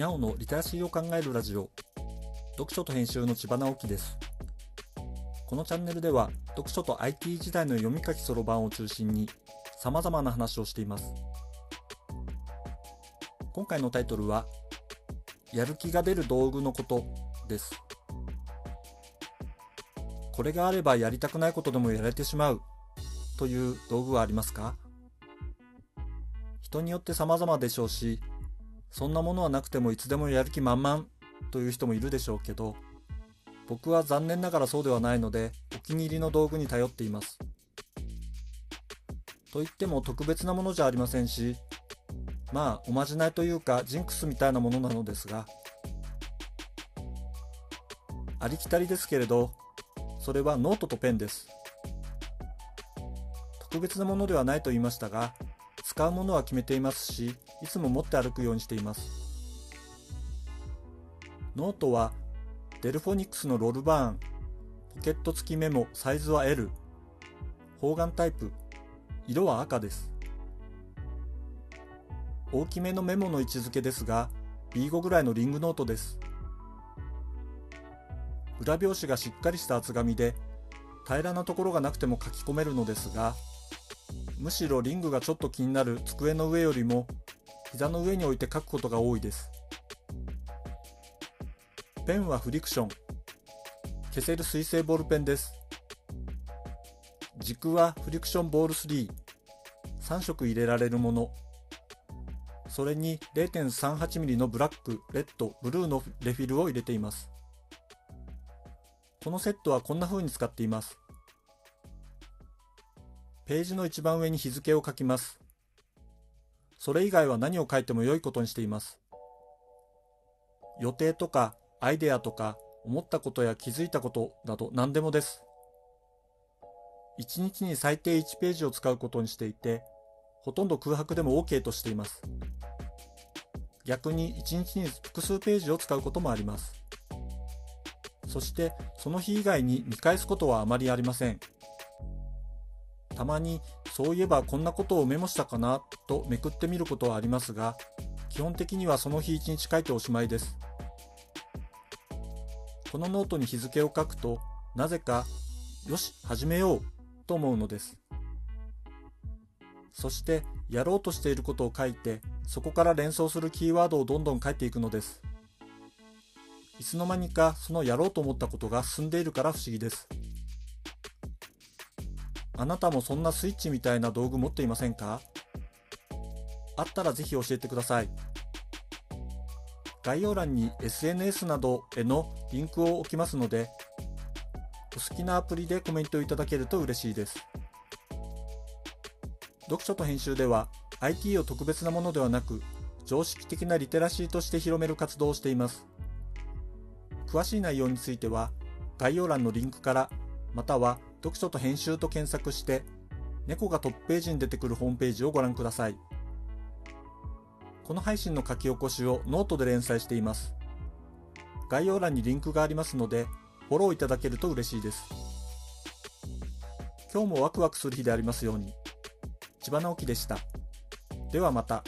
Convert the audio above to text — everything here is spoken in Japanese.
にゃおのリテラシーを考えるラジオ。読書と編集の千葉直樹です。このチャンネルでは読書と IT 時代の読み書きそろばんを中心に様々な話をしています。今回のタイトルはやる気が出る道具のことです。これがあればやりたくないことでもやれてしまうという道具はありますか？人によって様々でしょうしそんなものはなくてもいつでもやる気満々という人もいるでしょうけど、僕は残念ながらそうではないので、お気に入りの道具に頼っています。といっても特別なものじゃありませんし、まあ、おまじないというか、ジンクスみたいなものなのですが、ありきたりですけれど、それはノートとペンです。特別なものではないと言いましたが、使うものは決めていますし、いつも持って歩くようにしています。ノートは、デルフォニックスのロールバーン、ポケット付きメモ、サイズは L、方眼タイプ、色は赤です。大きめのメモの位置づけですが、B5 ぐらいのリングノートです。裏表紙がしっかりした厚紙で、平らなところがなくても書き込めるのですが、むしろリングがちょっと気になる机の上よりも膝の上に置いて書くことが多いです。ペンはフリクション。消せる水性ボールペンです。軸はフリクションボール3。3色入れられるもの。それに 0.38mm のブラック、レッド、ブルーのレフィルを入れています。このセットはこんな風に使っています。ページの一番上に日付を書きます。それ以外は何を書いても良いことにしています。予定とかアイデアとか思ったことや気づいたことなど何でもです。1日に最低1ページを使うことにしていて、ほとんど空白でも OK としています。逆に1日に複数ページを使うこともあります。そしてその日以外に見返すことはあまりありません。たまにそういえばこんなことをメモしたかなとめくってみることはありますが、基本的にはその日一日書いておしまいです。このノートに日付を書くと、なぜか、よし、始めようと思うのです。そして、やろうとしていることを書いて、そこから連想するキーワードをどんどん書いていくのです。いつの間にかそのやろうと思ったことが進んでいるから不思議です。あなたもそんなスイッチみたいな道具持っていませんか？あったらぜひ教えてください。概要欄に SNS などへのリンクを置きますので、お好きなアプリでコメントいただけると嬉しいです。読書と編集では IT を特別なものではなく、常識的なリテラシーとして広める活動をしています。詳しい内容については概要欄のリンクからまたは読書と編集と検索して、猫がトップページに出てくるホームページをご覧ください。この配信の書き起こしをノートで連載しています。概要欄にリンクがありますので、フォローいただけると嬉しいです。今日もワクワクする日でありますように。千葉直樹でした。ではまた。